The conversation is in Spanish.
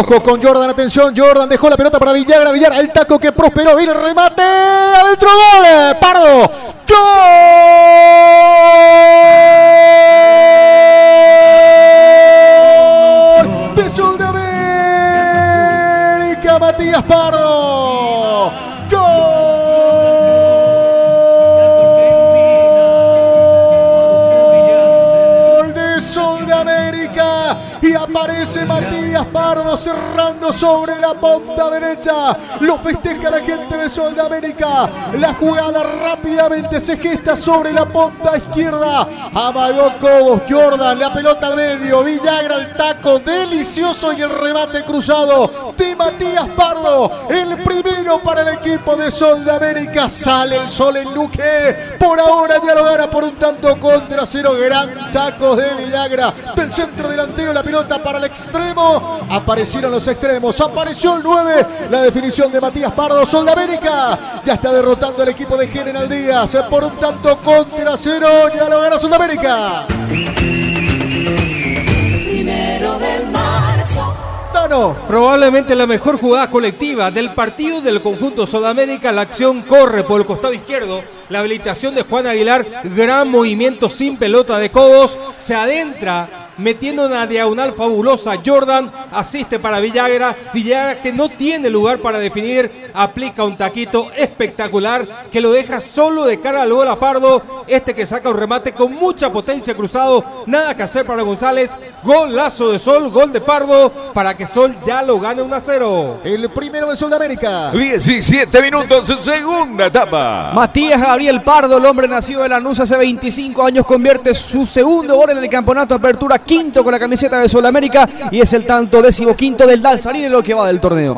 Ojo con Jordan, atención, Jordan dejó la pelota para Villagra, Villar, el taco que prosperó, viene el remate, adentro gol, Pardo, gol de de América, Matías Pardo, y aparece Matías Pardo cerrando sobre la punta derecha. Lo festeja la gente de Sol de América. La jugada rápidamente se gesta sobre la punta izquierda. Amagó Cobos, Jordan, la pelota al medio. Villagra el taco delicioso y el remate cruzado de Matías Pardo. El para el equipo de Sol de América. Sale el sol en Luque. Por ahora ya lo gana por un tanto contra cero. Gran taco de Villagra. Del centro delantero la pelota para el extremo. Aparecieron los extremos. Apareció el 9. La definición de Matías Pardo. Sol de América. Ya está derrotando al equipo de General Díaz. Por un tanto contra cero. Ya lo gana Sol de América. Tano. Probablemente la mejor jugada colectiva del partido del conjunto Sudamérica. La acción corre por el costado izquierdo. La habilitación de Juan Aguilar. Gran movimiento sin pelota de Cobos. Se adentra metiendo una diagonal fabulosa. Jordan asiste para Villagra. Villagra que no tiene lugar para definir. Aplica un taquito espectacular que lo deja solo de cara al gol a Pardo. Este que saca un remate con mucha potencia cruzado. Nada que hacer para González. Golazo de Sol, gol de Pardo para que Sol ya lo gane 1 a 0. El primero de Sol de América. 17 minutos, segunda etapa. Matías Gabriel Pardo, el hombre nacido de Lanús hace 25 años, convierte su segundo gol en el campeonato apertura, quinto con la camiseta de Sudamérica y es el tanto décimo quinto del Dalsarín en lo que va del torneo.